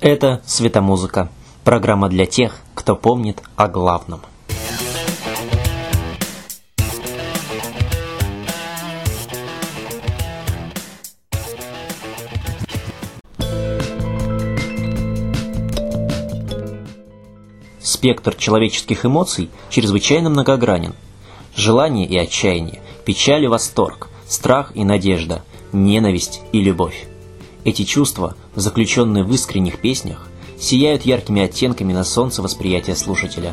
Это «Светомузыка» – программа для тех, кто помнит о главном. Спектр человеческих эмоций чрезвычайно многогранен. Желание и отчаяние, печаль и восторг, страх и надежда, ненависть и любовь. Эти чувства, заключенные в искренних песнях, сияют яркими оттенками на солнце восприятия слушателя.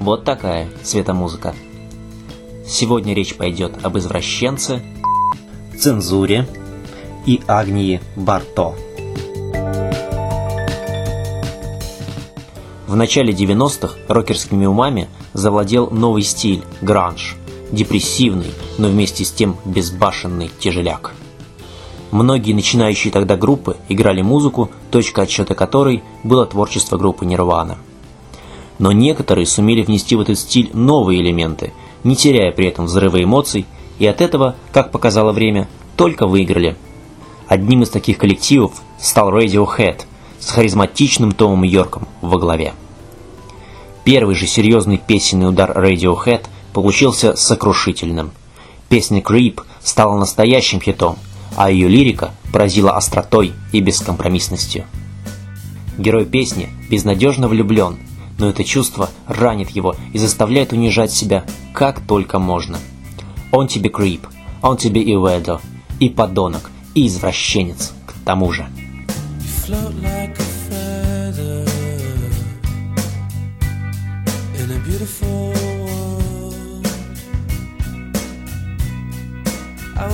Вот такая светомузыка. Сегодня речь пойдет об извращенце, цензуре и Агнии Барто. В начале 90-х рокерскими умами завладел новый стиль – гранж, депрессивный, но вместе с тем безбашенный тяжеляк. Многие начинающие тогда группы играли музыку, точка отсчета которой было творчество группы Нирвана. Но некоторые сумели внести в этот стиль новые элементы, не теряя при этом взрыва эмоций, и от этого, как показало время, только выиграли. Одним из таких коллективов стал Radiohead с харизматичным Томом Йорком во главе. Первый же серьезный песенный удар Radiohead получился сокрушительным. Песня Creep стала настоящим хитом – а ее лирика поразила остротой и бескомпромиссностью. Герой песни безнадежно влюблен, но это чувство ранит его и заставляет унижать себя как только можно. Он тебе крип, он тебе и ведо, и подонок, и извращенец к тому же. beautiful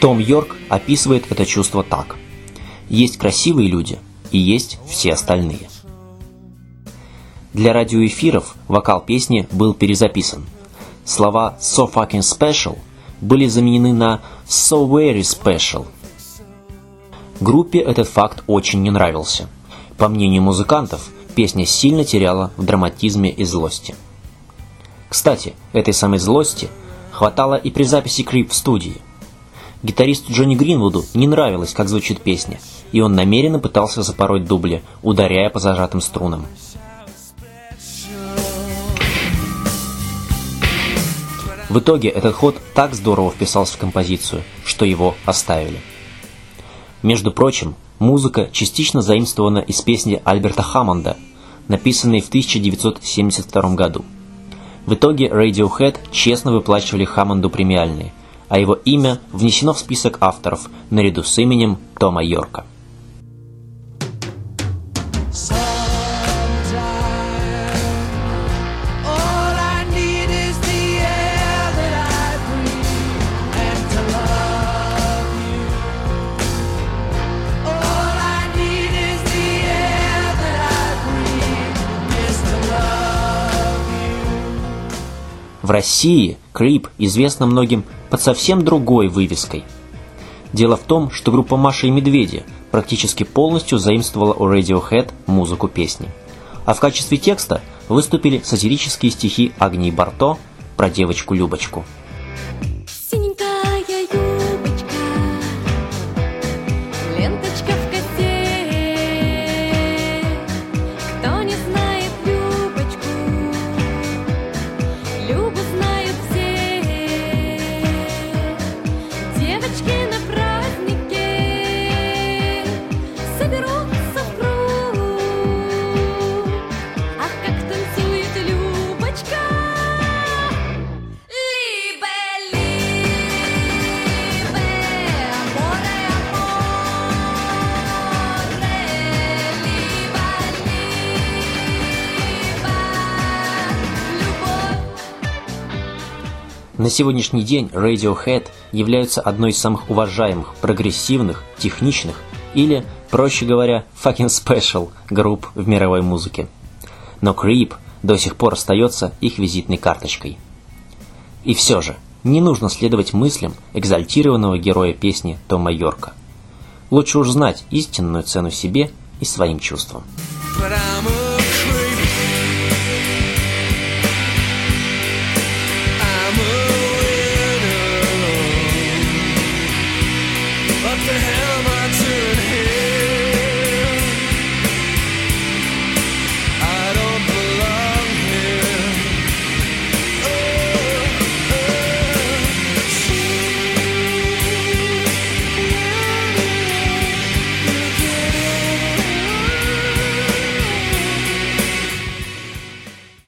Том Йорк описывает это чувство так. Есть красивые люди и есть все остальные. Для радиоэфиров вокал песни был перезаписан. Слова «so fucking special» были заменены на «so very special». Группе этот факт очень не нравился. По мнению музыкантов, песня сильно теряла в драматизме и злости. Кстати, этой самой злости хватало и при записи Крип в студии. Гитаристу Джонни Гринвуду не нравилось, как звучит песня, и он намеренно пытался запороть дубли, ударяя по зажатым струнам. В итоге этот ход так здорово вписался в композицию, что его оставили. Между прочим, музыка частично заимствована из песни Альберта Хаммонда, написанной в 1972 году. В итоге Radiohead честно выплачивали Хаммонду премиальные, а его имя внесено в список авторов наряду с именем Тома Йорка. В России Крип известна многим под совсем другой вывеской. Дело в том, что группа Маша и Медведи практически полностью заимствовала у Radiohead музыку песни. А в качестве текста выступили сатирические стихи Агнии Барто про девочку Любочку – На сегодняшний день Radiohead являются одной из самых уважаемых, прогрессивных, техничных или, Проще говоря, fucking special групп в мировой музыке. Но Creep до сих пор остается их визитной карточкой. И все же, не нужно следовать мыслям экзальтированного героя песни Тома Йорка. Лучше уж знать истинную цену себе и своим чувствам. But I'm